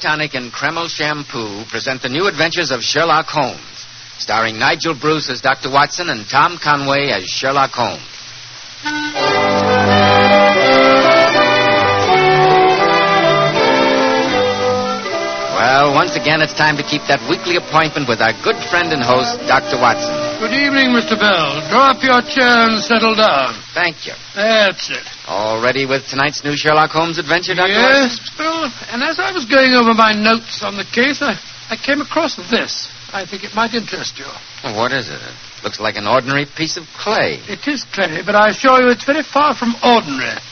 Tonic and Kreml Shampoo present the new adventures of Sherlock Holmes, starring Nigel Bruce as Dr. Watson and Tom Conway as Sherlock Holmes. Well, once again, it's time to keep that weekly appointment with our good friend and host, Dr. Watson. Good evening, Mr. Bell. Draw up your chair and settle down. Thank you. That's it. All ready with tonight's new Sherlock Holmes adventure, Dr. yes, Watson? And as I was going over my notes on the case, I, I came across this. I think it might interest you. Well, what is it? It looks like an ordinary piece of clay. It is clay, but I assure you it's very far from ordinary.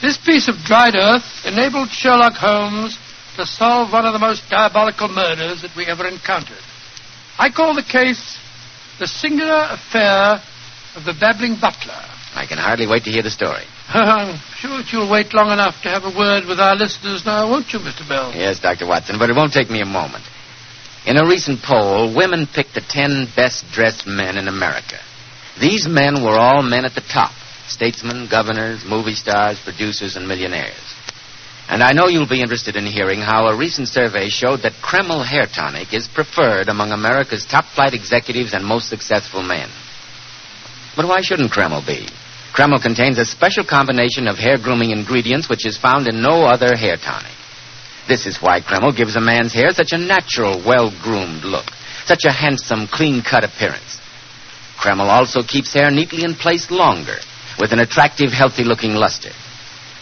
This piece of dried earth enabled Sherlock Holmes to solve one of the most diabolical murders that we ever encountered. I call the case The Singular Affair of the Babbling Butler. I can hardly wait to hear the story. I'm sure you'll wait long enough to have a word with our listeners now, won't you, Mr. Bell? Yes, Dr. Watson, but it won't take me a moment. In a recent poll, women picked the ten best dressed men in America. These men were all men at the top statesmen, governors, movie stars, producers, and millionaires. And I know you'll be interested in hearing how a recent survey showed that Kreml Hair Tonic is preferred among America's top flight executives and most successful men. But why shouldn't Kreml be? Kreml contains a special combination of hair grooming ingredients which is found in no other hair tonic. This is why Kreml gives a man's hair such a natural, well groomed look, such a handsome, clean cut appearance. Kreml also keeps hair neatly in place longer, with an attractive, healthy looking luster.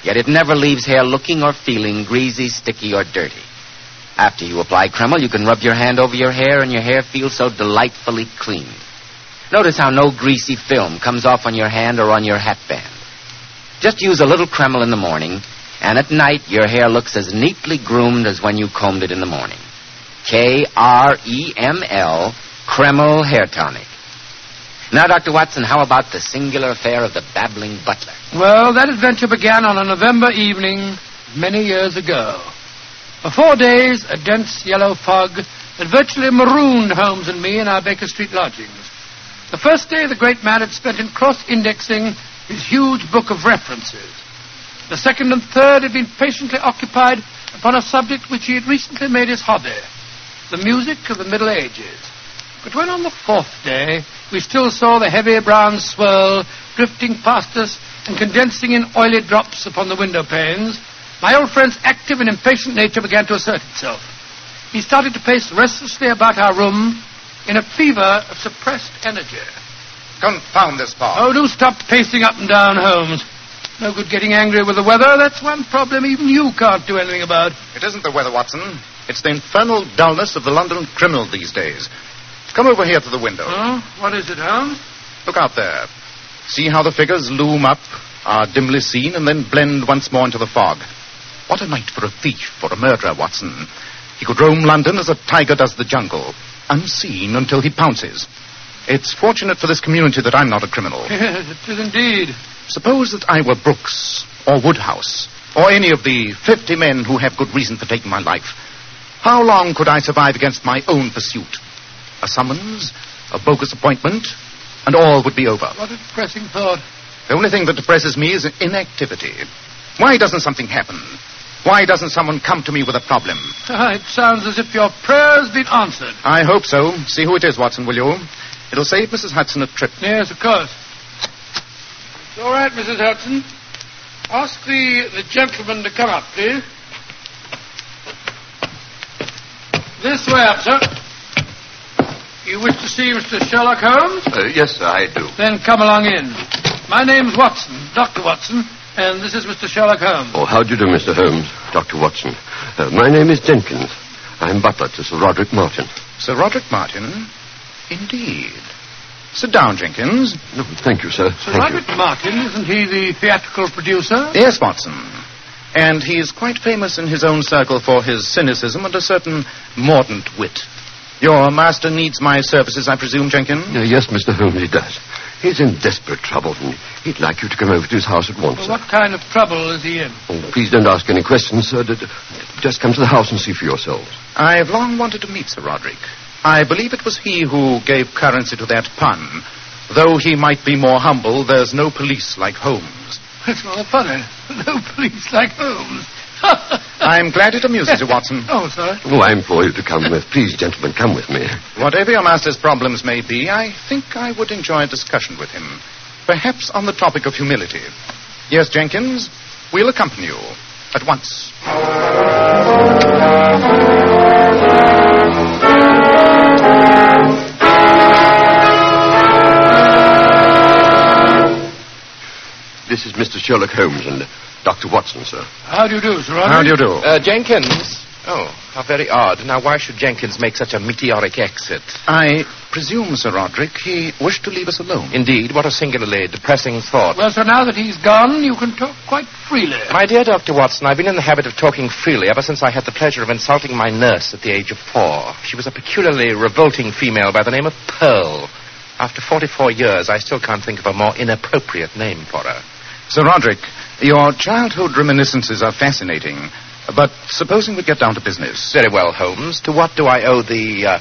Yet it never leaves hair looking or feeling greasy, sticky, or dirty. After you apply Kreml, you can rub your hand over your hair, and your hair feels so delightfully clean. Notice how no greasy film comes off on your hand or on your hat band. Just use a little Kreml in the morning, and at night your hair looks as neatly groomed as when you combed it in the morning. K R E M L, Kreml Hair Tonic. Now, Dr. Watson, how about the singular affair of the babbling butler? Well, that adventure began on a November evening many years ago. For four days, a dense yellow fog had virtually marooned Holmes and me in our Baker Street lodgings. The first day, the great man had spent in cross-indexing his huge book of references. The second and third had been patiently occupied upon a subject which he had recently made his hobby, the music of the Middle Ages. But when on the fourth day we still saw the heavy brown swirl drifting past us and condensing in oily drops upon the window panes, my old friend's active and impatient nature began to assert itself. He started to pace restlessly about our room in a fever of suppressed energy. Confound this fog. Oh, do stop pacing up and down, Holmes. No good getting angry with the weather. That's one problem even you can't do anything about. It isn't the weather, Watson. It's the infernal dullness of the London criminal these days. Come over here to the window. Oh, what is it, Holmes? Look out there. See how the figures loom up, are dimly seen, and then blend once more into the fog. What a night for a thief or a murderer, Watson. He could roam London as a tiger does the jungle, unseen until he pounces. It's fortunate for this community that I'm not a criminal. Yes, it is indeed. Suppose that I were Brooks, or Woodhouse, or any of the 50 men who have good reason for taking my life. How long could I survive against my own pursuit? A summons, a bogus appointment, and all would be over. What a depressing thought. The only thing that depresses me is inactivity. Why doesn't something happen? Why doesn't someone come to me with a problem? Ah, it sounds as if your prayer's been answered. I hope so. See who it is, Watson, will you? It'll save Mrs. Hudson a trip. Yes, of course. It's all right, Mrs. Hudson. Ask the, the gentleman to come up, please. This way up, sir. You wish to see Mr. Sherlock Holmes? Uh, yes, sir, I do. Then come along in. My name's Watson, Dr. Watson, and this is Mr. Sherlock Holmes. Oh, how do you do, Mr. Holmes? Dr. Watson. Uh, my name is Jenkins. I'm butler to Sir Roderick Martin. Sir Roderick Martin? Indeed. Sit down, Jenkins. No, thank you, sir. Sir thank Roderick Martin, isn't he the theatrical producer? Yes, Watson. And he's quite famous in his own circle for his cynicism and a certain mordant wit. Your master needs my services, I presume, Jenkins? Uh, yes, Mr. Holmes, he does. He's in desperate trouble, and he'd like you to come over to his house at once, Well, what kind of trouble is he in? Oh, please don't ask any questions, sir. D- d- Just come to the house and see for yourselves. I've long wanted to meet Sir Roderick. I believe it was he who gave currency to that pun. Though he might be more humble, there's no police like Holmes. It's rather funny. No police like Holmes. I'm glad it amuses you, Watson. Oh, sir. Oh, I implore you to come with. Please, gentlemen, come with me. Whatever your master's problems may be, I think I would enjoy a discussion with him. Perhaps on the topic of humility. Yes, Jenkins, we'll accompany you at once. This is Mr. Sherlock Holmes and Dr. Watson, sir. How do you do, Sir Roderick? How do you do? Uh, Jenkins? Oh, how very odd. Now, why should Jenkins make such a meteoric exit? I presume, Sir Roderick, he wished to leave us alone. Indeed, what a singularly depressing thought. Well, sir, now that he's gone, you can talk quite freely. My dear Dr. Watson, I've been in the habit of talking freely ever since I had the pleasure of insulting my nurse at the age of four. She was a peculiarly revolting female by the name of Pearl. After 44 years, I still can't think of a more inappropriate name for her. Sir Roderick, your childhood reminiscences are fascinating. But supposing we get down to business. Very well, Holmes. To what do I owe the, uh,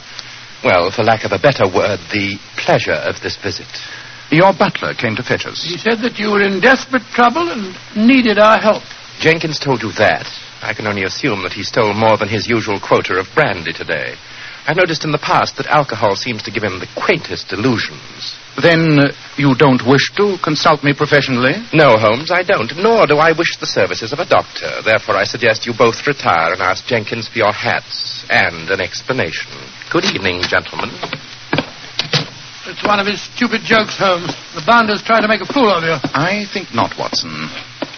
well, for lack of a better word, the pleasure of this visit? Your butler came to fetch us. He said that you were in desperate trouble and needed our help. Jenkins told you that. I can only assume that he stole more than his usual quota of brandy today. I've noticed in the past that alcohol seems to give him the quaintest delusions. Then uh, you don't wish to consult me professionally? No, Holmes, I don't, nor do I wish the services of a doctor. Therefore, I suggest you both retire and ask Jenkins for your hats and an explanation. Good evening, gentlemen. It's one of his stupid jokes, Holmes. The bounder's trying to make a fool of you. I think not, Watson.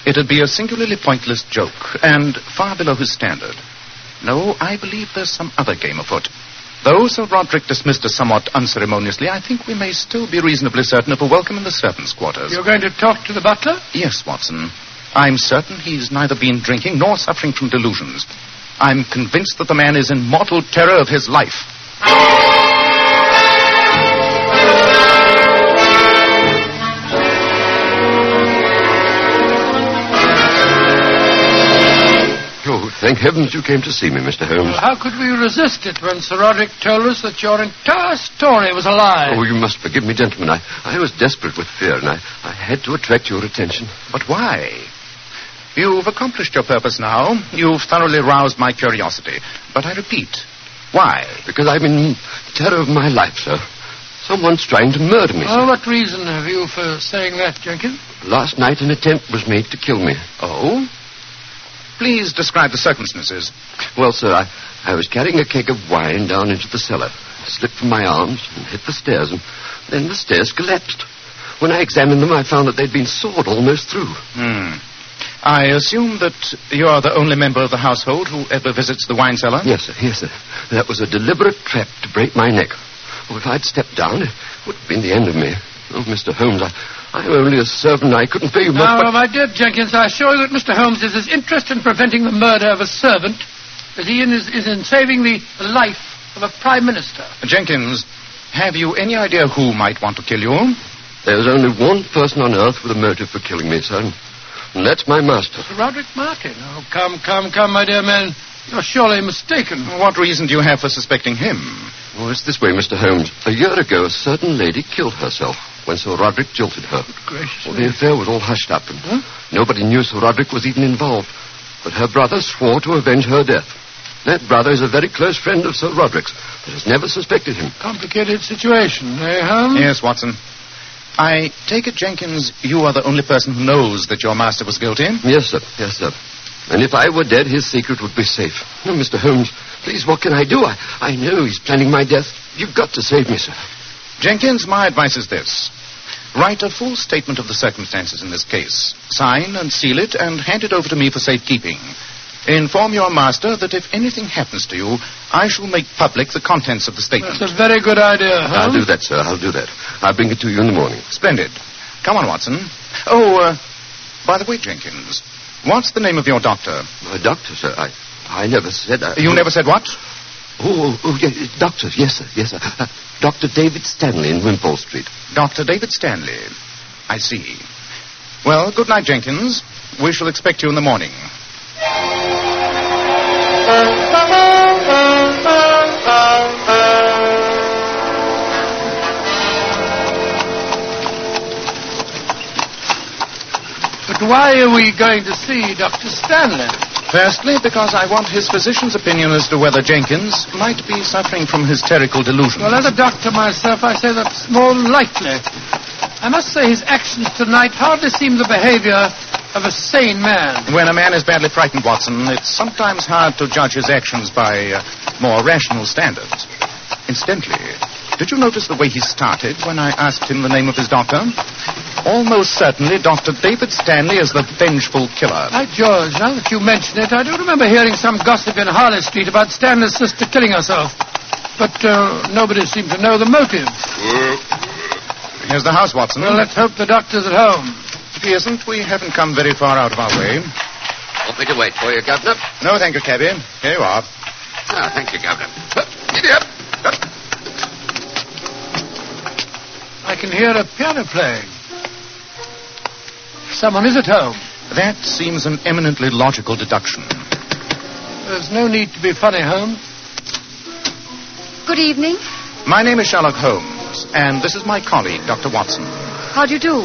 It'd be a singularly pointless joke, and far below his standard. No, I believe there's some other game afoot. Though Sir Roderick dismissed us somewhat unceremoniously, I think we may still be reasonably certain of a welcome in the servants' quarters. You're going to talk to the butler? Yes, Watson. I'm certain he's neither been drinking nor suffering from delusions. I'm convinced that the man is in mortal terror of his life. Thank heavens you came to see me, Mr. Holmes. Well, how could we resist it when Sir Roderick told us that your entire story was a lie? Oh, you must forgive me, gentlemen. I, I was desperate with fear, and I, I had to attract your attention. But why? You've accomplished your purpose now. You've thoroughly roused my curiosity. But I repeat, why? Because I'm in terror of my life, sir. Someone's trying to murder me, Well, sir. what reason have you for saying that, Jenkins? Last night an attempt was made to kill me. Oh? Please describe the circumstances. Well, sir, I, I was carrying a keg of wine down into the cellar. It slipped from my arms and hit the stairs, and then the stairs collapsed. When I examined them, I found that they'd been sawed almost through. Hmm. I assume that you're the only member of the household who ever visits the wine cellar? Yes, sir, yes, sir. That was a deliberate trap to break my neck. Oh, if I'd stepped down, it would have been the end of me. Oh, Mr. Holmes, I, I'm only a servant. I couldn't pay you much, Now, but... my dear Jenkins, I assure you that Mr. Holmes is as interested in preventing the murder of a servant as he is, is in saving the, the life of a prime minister. Jenkins, have you any idea who might want to kill you? There's only one person on earth with a motive for killing me, sir, and that's my master. Sir Roderick Martin. Oh, come, come, come, my dear man. You're surely mistaken. What reason do you have for suspecting him? Oh, it's this way, Mr. Holmes. A year ago, a certain lady killed herself when Sir Roderick jilted her. Gracious. Well, the affair was all hushed up, and nobody knew Sir Roderick was even involved. But her brother swore to avenge her death. That brother is a very close friend of Sir Roderick's, but has never suspected him. Complicated situation, eh, Holmes? Yes, Watson. I take it, Jenkins, you are the only person who knows that your master was guilty. Yes, sir. Yes, sir. And if I were dead, his secret would be safe. No, Mr. Holmes, please, what can I do? I, I know he's planning my death. You've got to save me, sir. Jenkins, my advice is this. Write a full statement of the circumstances in this case. Sign and seal it and hand it over to me for safekeeping. Inform your master that if anything happens to you, I shall make public the contents of the statement. That's a very good idea, Holmes. I'll do that, sir. I'll do that. I'll bring it to you in the morning. Splendid. Come on, Watson. Oh, uh, by the way, Jenkins, what's the name of your doctor? My doctor, sir. I, I never said. I, You never said what? Oh, oh, oh yeah, doctor. Yes, sir. Yes, sir. Uh, Dr. David Stanley in Wimpole Street. Dr. David Stanley. I see. Well, good night, Jenkins. We shall expect you in the morning. But why are we going to see Dr. Stanley? Firstly, because I want his physician's opinion as to whether Jenkins might be suffering from hysterical delusion. Well, as a doctor myself, I say that's more likely. I must say his actions tonight hardly seem the behavior of a sane man. When a man is badly frightened, Watson, it's sometimes hard to judge his actions by uh, more rational standards. Incidentally, did you notice the way he started when I asked him the name of his doctor? Almost certainly Dr. David Stanley is the vengeful killer. By George, now that you mention it, I do remember hearing some gossip in Harley Street about Stanley's sister killing herself. But uh, nobody seemed to know the motive. Here's the house, Watson. Well, let's hope the doctor's at home. If he isn't, we haven't come very far out of our way. Want me to wait for you, Governor? No, thank you, cabby. Here you are. Ah, thank you, Governor. Huh, Giddy up. I can hear a piano playing. Someone is at home. That seems an eminently logical deduction. There's no need to be funny, Holmes. Good evening. My name is Sherlock Holmes, and this is my colleague, Dr. Watson. How do you do?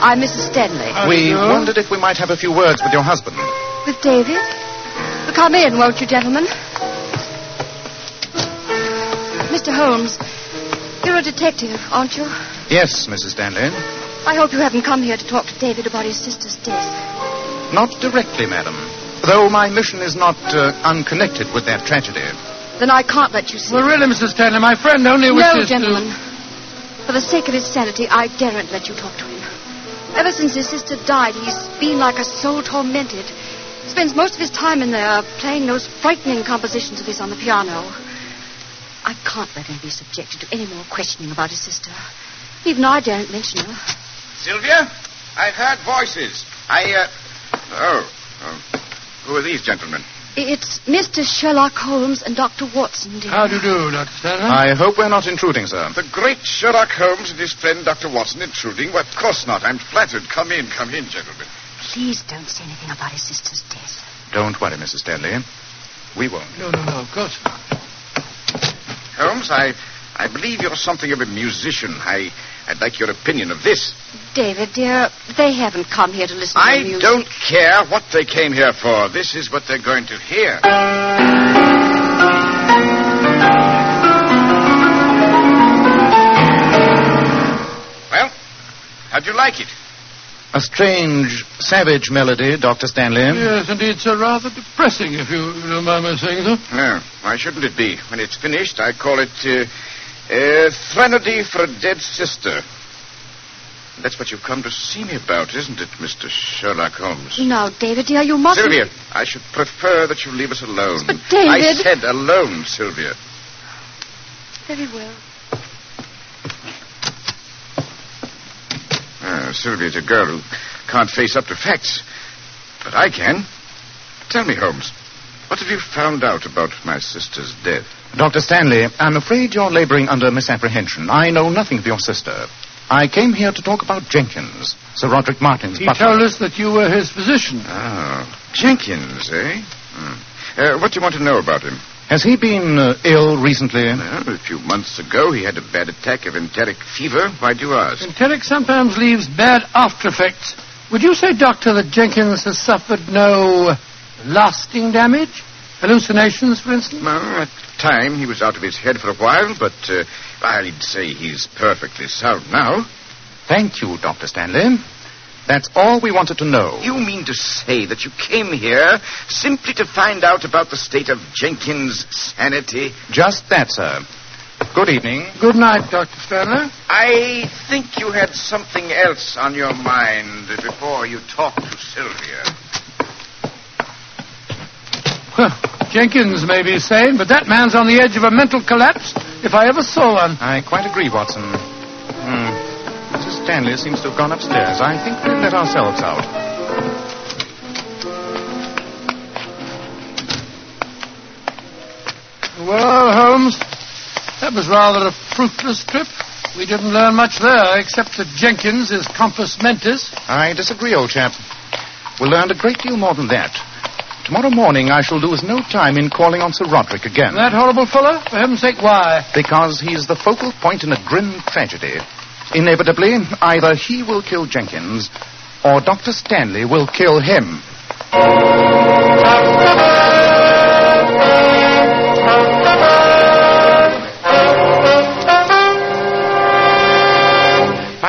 I'm Mrs. Stanley. How do we you do? wondered if we might have a few words with your husband. With David? Come in, won't you, gentlemen? Mr. Holmes, you're a detective, aren't you? Yes, Mrs. Stanley. I hope you haven't come here to talk to David about his sister's death. Not directly, madam. Though my mission is not uh, unconnected with that tragedy. Then I can't let you see. Well, really, Mrs. Stanley, my friend only wishes no, wishes gentlemen. to... For the sake of his sanity, I daren't let you talk to him. Ever since his sister died, he's been like a soul tormented. Spends most of his time in there playing those frightening compositions of his on the piano. I can't let him be subjected to any more questioning about his sister. Even I daren't mention her. Sylvia, I've heard voices. I, uh. Oh, oh. Who are these gentlemen? It's Mr. Sherlock Holmes and Dr. Watson, dear. How do you do, Dr. Stanley? I hope we're not intruding, sir. The great Sherlock Holmes and his friend Dr. Watson intruding? Well, of course not. I'm flattered. Come in, come in, gentlemen. Please don't say anything about his sister's death. Don't worry, Mrs. Stanley. We won't. No, no, no, of course not. Holmes, I, I believe you're something of a musician. I, I'd like your opinion of this. David, dear, they haven't come here to listen to me. I don't care what they came here for. This is what they're going to hear. Well, how'd you like it? A strange, savage melody, Dr. Stanley. Yes, indeed, sir. Rather depressing, if you don't mind my saying so. No, why shouldn't it be? When it's finished, I call it uh, uh, Threnody for a Dead Sister. That's what you've come to see me about, isn't it, Mr. Sherlock Holmes? No, David, dear, you mustn't. Sylvia, I should prefer that you leave us alone. But, David- I said alone, Sylvia. Very well. Ah, Sylvia's a girl who can't face up to facts. But I can. Tell me, Holmes, what have you found out about my sister's death? Dr. Stanley, I'm afraid you're laboring under misapprehension. I know nothing of your sister. I came here to talk about Jenkins, Sir Roderick Martin's He butler. told us that you were his physician. Oh, Jenkins, eh? Hmm. Uh, what do you want to know about him? Has he been uh, ill recently? Well, a few months ago, he had a bad attack of enteric fever. Why do you ask? Enteric sometimes leaves bad after effects. Would you say, Doctor, that Jenkins has suffered no lasting damage? Hallucinations, for instance? Well, at the time, he was out of his head for a while, but uh, I'd say he's perfectly sound now. Thank you, Dr. Stanley. That's all we wanted to know. You mean to say that you came here simply to find out about the state of Jenkins' sanity? Just that, sir. Good evening. Good night, Dr. Stanley. I think you had something else on your mind before you talked to Sylvia. Jenkins may be sane, but that man's on the edge of a mental collapse if I ever saw one. I quite agree, Watson. Hmm. Mrs. Stanley seems to have gone upstairs. I think we'll let ourselves out. Well, Holmes, that was rather a fruitless trip. We didn't learn much there, except that Jenkins is compos mentis. I disagree, old chap. We learned a great deal more than that. Tomorrow morning I shall lose no time in calling on Sir Roderick again. That horrible fellow? For heaven's sake, why? Because he's the focal point in a grim tragedy. Inevitably, either he will kill Jenkins or Dr. Stanley will kill him. Ah,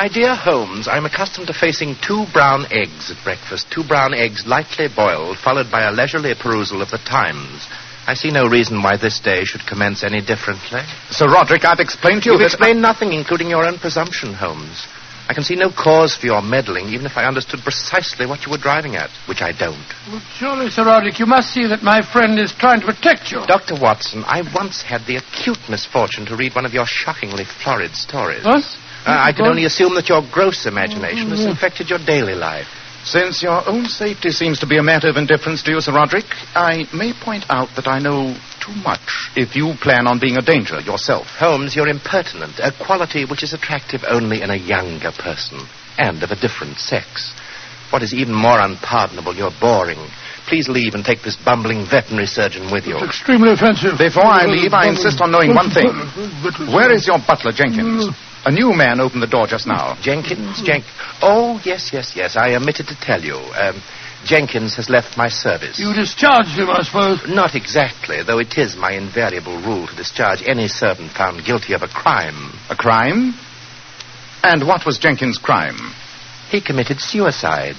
My dear Holmes, I'm accustomed to facing two brown eggs at breakfast, two brown eggs lightly boiled, followed by a leisurely perusal of the Times. I see no reason why this day should commence any differently. Sir Roderick, I've explained to you You've that... explained nothing, including your own presumption, Holmes. I can see no cause for your meddling, even if I understood precisely what you were driving at, which I don't. Well, surely, Sir Roderick, you must see that my friend is trying to protect you. Dr. Watson, I once had the acute misfortune to read one of your shockingly florid stories. What? Uh, I can only assume that your gross imagination has infected your daily life. Since your own safety seems to be a matter of indifference to you, Sir Roderick, I may point out that I know too much if you plan on being a danger yourself. Holmes, you're impertinent, a quality which is attractive only in a younger person, and of a different sex. What is even more unpardonable, you're boring. Please leave and take this bumbling veterinary surgeon with you. It's extremely offensive. Before I leave, I insist on knowing one thing. Where is your butler, Jenkins? A new man opened the door just now. Jenkins? Jenk. Oh, yes, yes, yes. I omitted to tell you. Um, Jenkins has left my service. You discharged him, I suppose. Not exactly, though it is my invariable rule to discharge any servant found guilty of a crime. A crime? And what was Jenkins' crime? He committed suicide.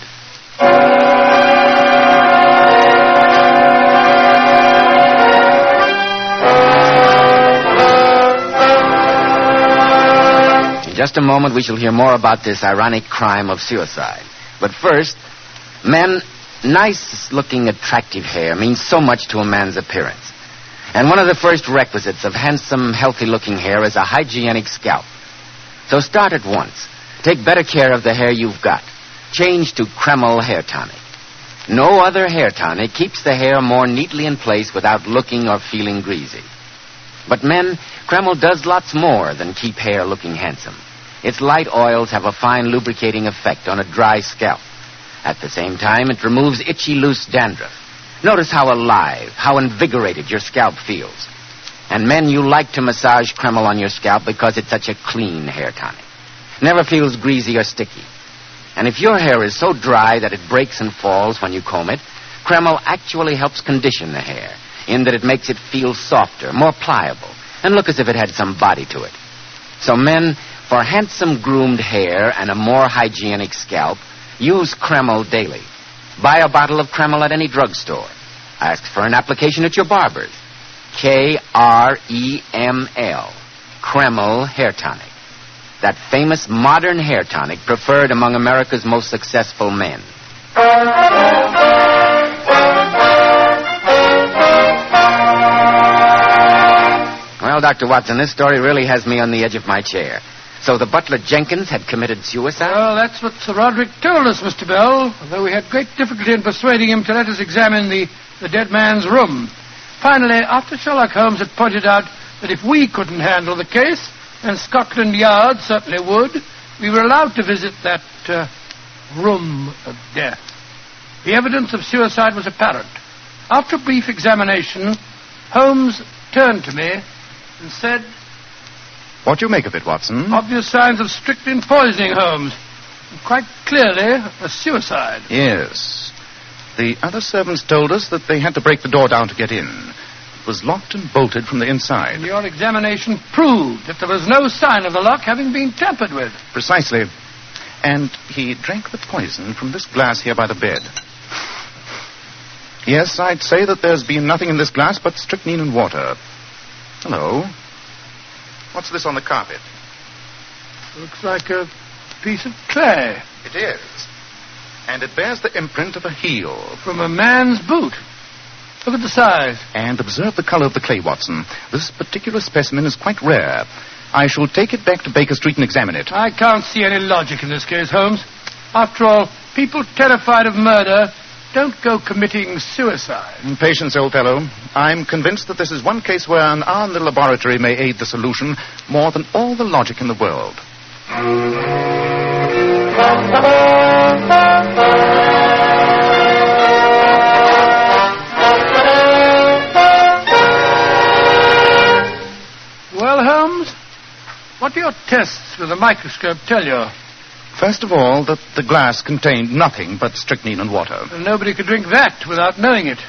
Just a moment, we shall hear more about this ironic crime of suicide. But first, men, nice looking, attractive hair means so much to a man's appearance. And one of the first requisites of handsome, healthy looking hair is a hygienic scalp. So start at once. Take better care of the hair you've got. Change to Kreml Hair Tonic. No other hair tonic keeps the hair more neatly in place without looking or feeling greasy. But men, Kreml does lots more than keep hair looking handsome. Its light oils have a fine lubricating effect on a dry scalp. At the same time, it removes itchy, loose dandruff. Notice how alive, how invigorated your scalp feels. And men, you like to massage Kreml on your scalp because it's such a clean hair tonic. Never feels greasy or sticky. And if your hair is so dry that it breaks and falls when you comb it, Kreml actually helps condition the hair in that it makes it feel softer, more pliable, and look as if it had some body to it. So men, for handsome groomed hair and a more hygienic scalp, use Kreml daily. Buy a bottle of Kreml at any drugstore. Ask for an application at your barber's. K R E M L. Kreml Hair Tonic. That famous modern hair tonic preferred among America's most successful men. Dr. Watson, this story really has me on the edge of my chair. So the butler Jenkins had committed suicide? Well, that's what Sir Roderick told us, Mr. Bell, although we had great difficulty in persuading him to let us examine the, the dead man's room. Finally, after Sherlock Holmes had pointed out that if we couldn't handle the case, and Scotland Yard certainly would, we were allowed to visit that uh, room of death. The evidence of suicide was apparent. After a brief examination, Holmes turned to me and said, What do you make of it, Watson? Obvious signs of strychnine poisoning, Holmes. Quite clearly, a suicide. Yes. The other servants told us that they had to break the door down to get in. It was locked and bolted from the inside. And your examination proved that there was no sign of the lock having been tampered with. Precisely. And he drank the poison from this glass here by the bed. Yes, I'd say that there's been nothing in this glass but strychnine and water. Hello. What's this on the carpet? Looks like a piece of clay It is. And it bears the imprint of a heel. from a man's boot. Look at the size. And observe the color of the clay, Watson. This particular specimen is quite rare. I shall take it back to Baker Street and examine it. I can't see any logic in this case, Holmes. After all, people terrified of murder don't go committing suicide. Mm, patience, old fellow. I'm convinced that this is one case where an hour in the laboratory may aid the solution more than all the logic in the world. Well, Holmes, what do your tests with the microscope tell you? First of all, that the glass contained nothing but strychnine and water. And nobody could drink that without knowing it.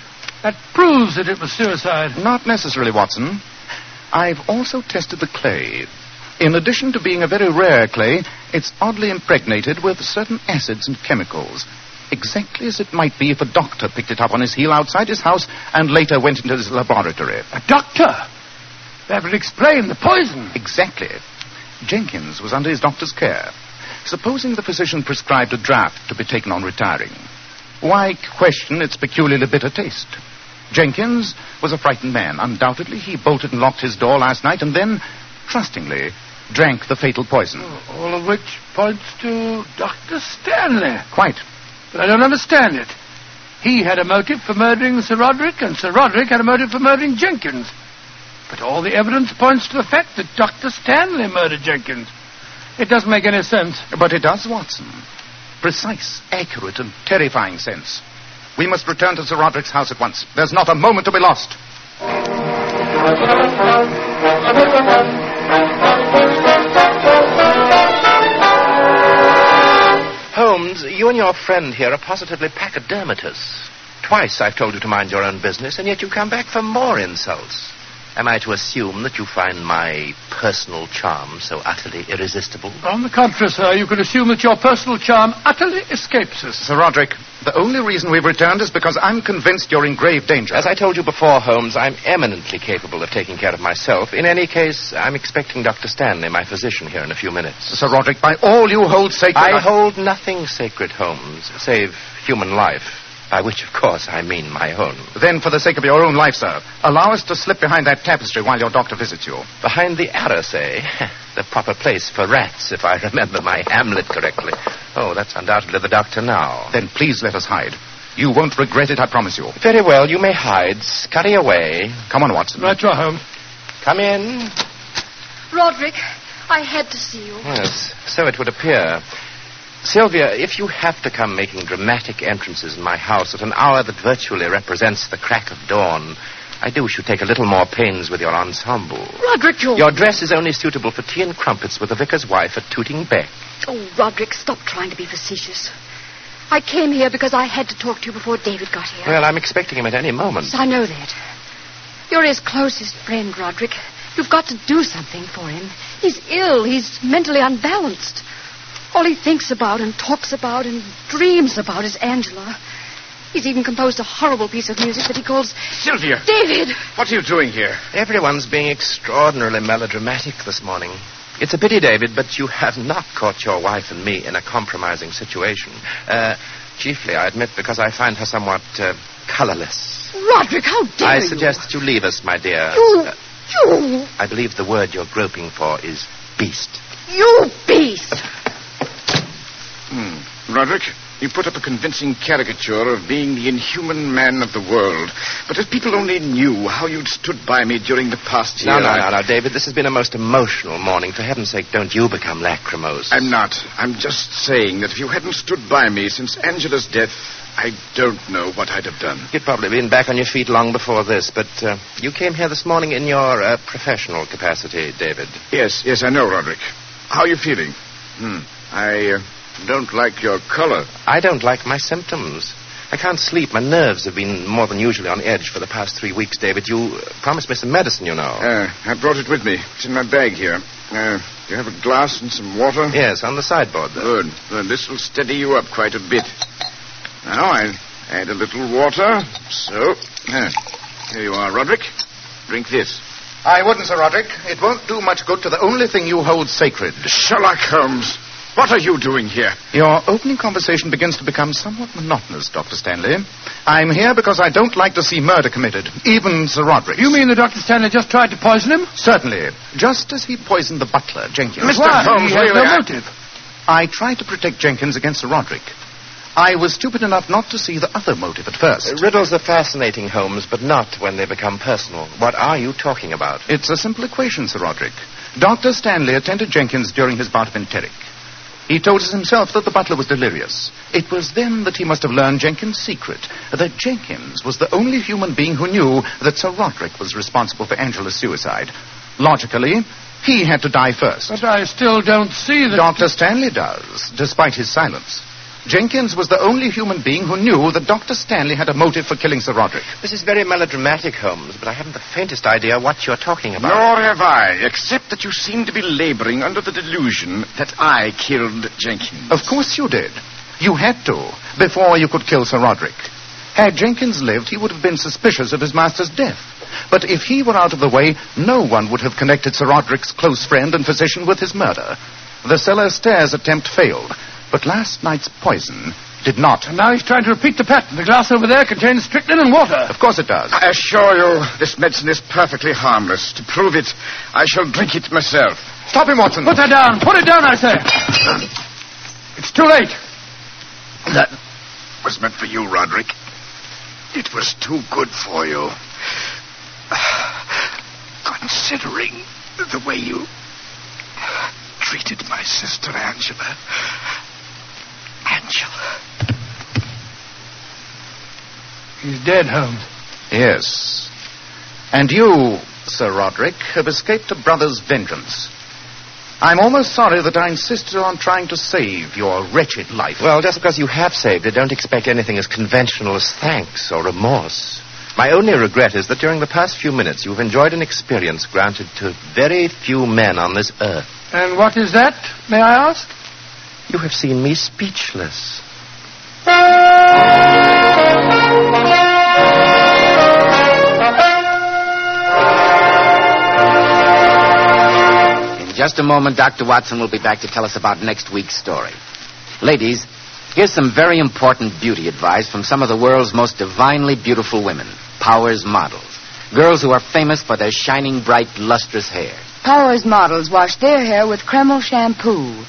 That proves that it was suicide. Not necessarily, Watson. I've also tested the clay. In addition to being a very rare clay, it's oddly impregnated with certain acids and chemicals. Exactly as it might be if a doctor picked it up on his heel outside his house and later went into his laboratory. A doctor? That would explain the poison. Exactly. Jenkins was under his doctor's care. Supposing the physician prescribed a draft to be taken on retiring, why question its peculiarly bitter taste? Jenkins was a frightened man. Undoubtedly, he bolted and locked his door last night and then, trustingly, drank the fatal poison. All of which points to Dr. Stanley. Quite. But I don't understand it. He had a motive for murdering Sir Roderick, and Sir Roderick had a motive for murdering Jenkins. But all the evidence points to the fact that Dr. Stanley murdered Jenkins. It doesn't make any sense. But it does, Watson. Precise, accurate, and terrifying sense. We must return to Sir Roderick's house at once. There's not a moment to be lost. Holmes, you and your friend here are positively pachydermatous. Twice I've told you to mind your own business, and yet you come back for more insults. Am I to assume that you find my personal charm so utterly irresistible? On the contrary, sir, you can assume that your personal charm utterly escapes us. Sir Roderick, the only reason we've returned is because I'm convinced you're in grave danger. As I told you before, Holmes, I'm eminently capable of taking care of myself. In any case, I'm expecting Dr. Stanley, my physician, here in a few minutes. Sir Roderick, by all you hold sacred... I hold nothing sacred, Holmes, save human life. By which, of course, I mean my own. Then, for the sake of your own life, sir, allow us to slip behind that tapestry while your doctor visits you. Behind the arras, eh? the proper place for rats, if I remember my Hamlet correctly. Oh, that's undoubtedly the doctor now. Then please let us hide. You won't regret it, I promise you. Very well, you may hide. Scurry away. Come on, Watson. Right, you are home. Come in. Roderick, I had to see you. Yes, so it would appear. Sylvia, if you have to come making dramatic entrances in my house at an hour that virtually represents the crack of dawn, I do wish you'd take a little more pains with your ensemble. Roderick, you're... Your dress is only suitable for tea and crumpets with the vicar's wife at Tooting Bec. Oh, Roderick, stop trying to be facetious. I came here because I had to talk to you before David got here. Well, I'm expecting him at any moment. Yes, I know that. You're his closest friend, Roderick. You've got to do something for him. He's ill. He's mentally unbalanced. All he thinks about and talks about and dreams about is Angela. He's even composed a horrible piece of music that he calls Sylvia! David! What are you doing here? Everyone's being extraordinarily melodramatic this morning. It's a pity, David, but you have not caught your wife and me in a compromising situation. Uh, chiefly, I admit, because I find her somewhat uh, colorless. Roderick, how dare I you? I suggest that you leave us, my dear. You... Uh, You... I believe the word you're groping for is beast. You beast! Hmm. Roderick, you put up a convincing caricature of being the inhuman man of the world. But if people only knew how you'd stood by me during the past year. No, no, I- no, no, David. This has been a most emotional morning. For heaven's sake, don't you become lachrymose. I'm not. I'm just saying that if you hadn't stood by me since Angela's death, I don't know what I'd have done. You'd probably been back on your feet long before this, but uh, you came here this morning in your uh, professional capacity, David. Yes, yes, I know, Roderick. How are you feeling? Hmm. I uh, don't like your color. I don't like my symptoms. I can't sleep. My nerves have been more than usually on edge for the past three weeks, David. You uh, promised me some medicine, you know. Uh, I brought it with me. It's in my bag here. Uh, you have a glass and some water? yes, on the sideboard there. Good. Good. This will steady you up quite a bit. Now I'll add a little water. So. Uh, here you are, Roderick. Drink this. I wouldn't, Sir Roderick. It won't do much good to the only thing you hold sacred. Sherlock Holmes, what are you doing here? Your opening conversation begins to become somewhat monotonous, Dr. Stanley. I'm here because I don't like to see murder committed, even Sir Roderick. You mean that Dr. Stanley just tried to poison him? Certainly. Just as he poisoned the butler, Jenkins. Mr. Why? Holmes, he has really, no I- motive. I tried to protect Jenkins against Sir Roderick. I was stupid enough not to see the other motive at first. Uh, Riddles are fascinating, Holmes, but not when they become personal. What are you talking about? It's a simple equation, Sir Roderick. Dr. Stanley attended Jenkins during his bout of enteric. He told us himself that the butler was delirious. It was then that he must have learned Jenkins' secret, that Jenkins was the only human being who knew that Sir Roderick was responsible for Angela's suicide. Logically, He had to die first. But I still don't see that. Dr. Stanley does, despite his silence. Jenkins was the only human being who knew that Dr. Stanley had a motive for killing Sir Roderick. This is very melodramatic, Holmes, but I haven't the faintest idea what you're talking about. Nor have I, except that you seem to be laboring under the delusion that I killed Jenkins. Of course you did. You had to, before you could kill Sir Roderick. Had Jenkins lived, he would have been suspicious of his master's death. But if he were out of the way, no one would have connected Sir Roderick's close friend and physician with his murder. The cellar stairs attempt failed, but last night's poison did not. And now he's trying to repeat the pattern. The glass over there contains strychnine and water. Of course it does. I assure you, this medicine is perfectly harmless. To prove it, I shall drink it myself. Stop him, Watson. Put that down. Put it down, I say. It's too late. That was meant for you, Roderick. It was too good for you. Considering the way you treated my sister Angela. Angela. He's dead, Holmes. Yes. And you, Sir Roderick, have escaped a brother's vengeance. I'm almost sorry that I insisted on trying to save your wretched life. Well, just because you have saved it, don't expect anything as conventional as thanks or remorse. My only regret is that during the past few minutes you've enjoyed an experience granted to very few men on this earth. And what is that, may I ask? You have seen me speechless. In just a moment, Dr. Watson will be back to tell us about next week's story. Ladies, here's some very important beauty advice from some of the world's most divinely beautiful women, Powers models. Girls who are famous for their shining, bright, lustrous hair. Powers models wash their hair with Kreml shampoo.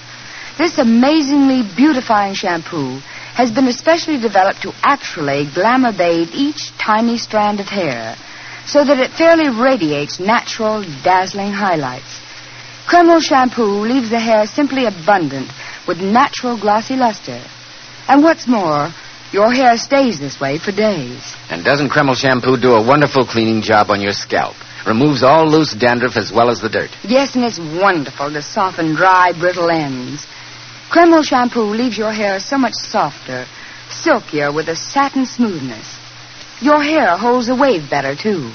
This amazingly beautifying shampoo has been especially developed to actually glamour bathe each tiny strand of hair so that it fairly radiates natural, dazzling highlights. Kreml shampoo leaves the hair simply abundant with natural glossy luster. And what's more, your hair stays this way for days. And doesn't Kreml shampoo do a wonderful cleaning job on your scalp? Removes all loose dandruff as well as the dirt. Yes, and it's wonderful to soften dry, brittle ends. Kreml shampoo leaves your hair so much softer, silkier, with a satin smoothness. Your hair holds a wave better, too.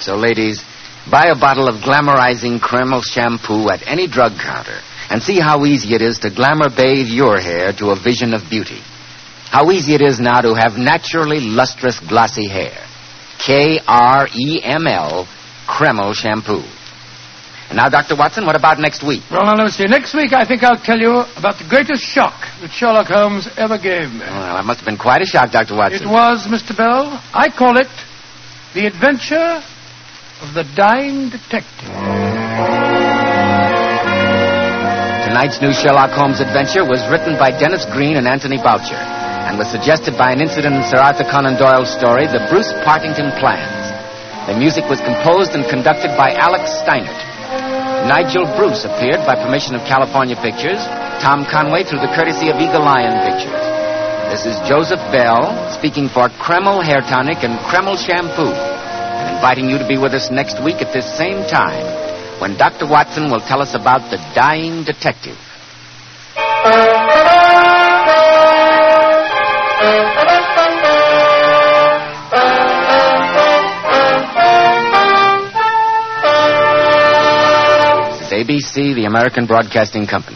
So, ladies, buy a bottle of glamorizing Kreml shampoo at any drug counter and see how easy it is to glamour bathe your hair to a vision of beauty. How easy it is now to have naturally lustrous, glossy hair. K R E M L, Kreml shampoo. And now, Dr. Watson, what about next week? Well, now, let me see. Next week, I think I'll tell you about the greatest shock that Sherlock Holmes ever gave me. Well, that must have been quite a shock, Dr. Watson. It was, Mr. Bell. I call it The Adventure of the Dying Detective. Tonight's new Sherlock Holmes adventure was written by Denis Green and Anthony Boucher and was suggested by an incident in Sir Arthur Conan Doyle's story, The Bruce Partington Plans. The music was composed and conducted by Alex Steinert. Nigel Bruce appeared by permission of California Pictures, Tom Conway through the courtesy of Eagle Lion Pictures. This is Joseph Bell speaking for Kreml Hair Tonic and Kreml Shampoo and inviting you to be with us next week at this same time when Dr. Watson will tell us about the dying detective. ABC, the American Broadcasting Company.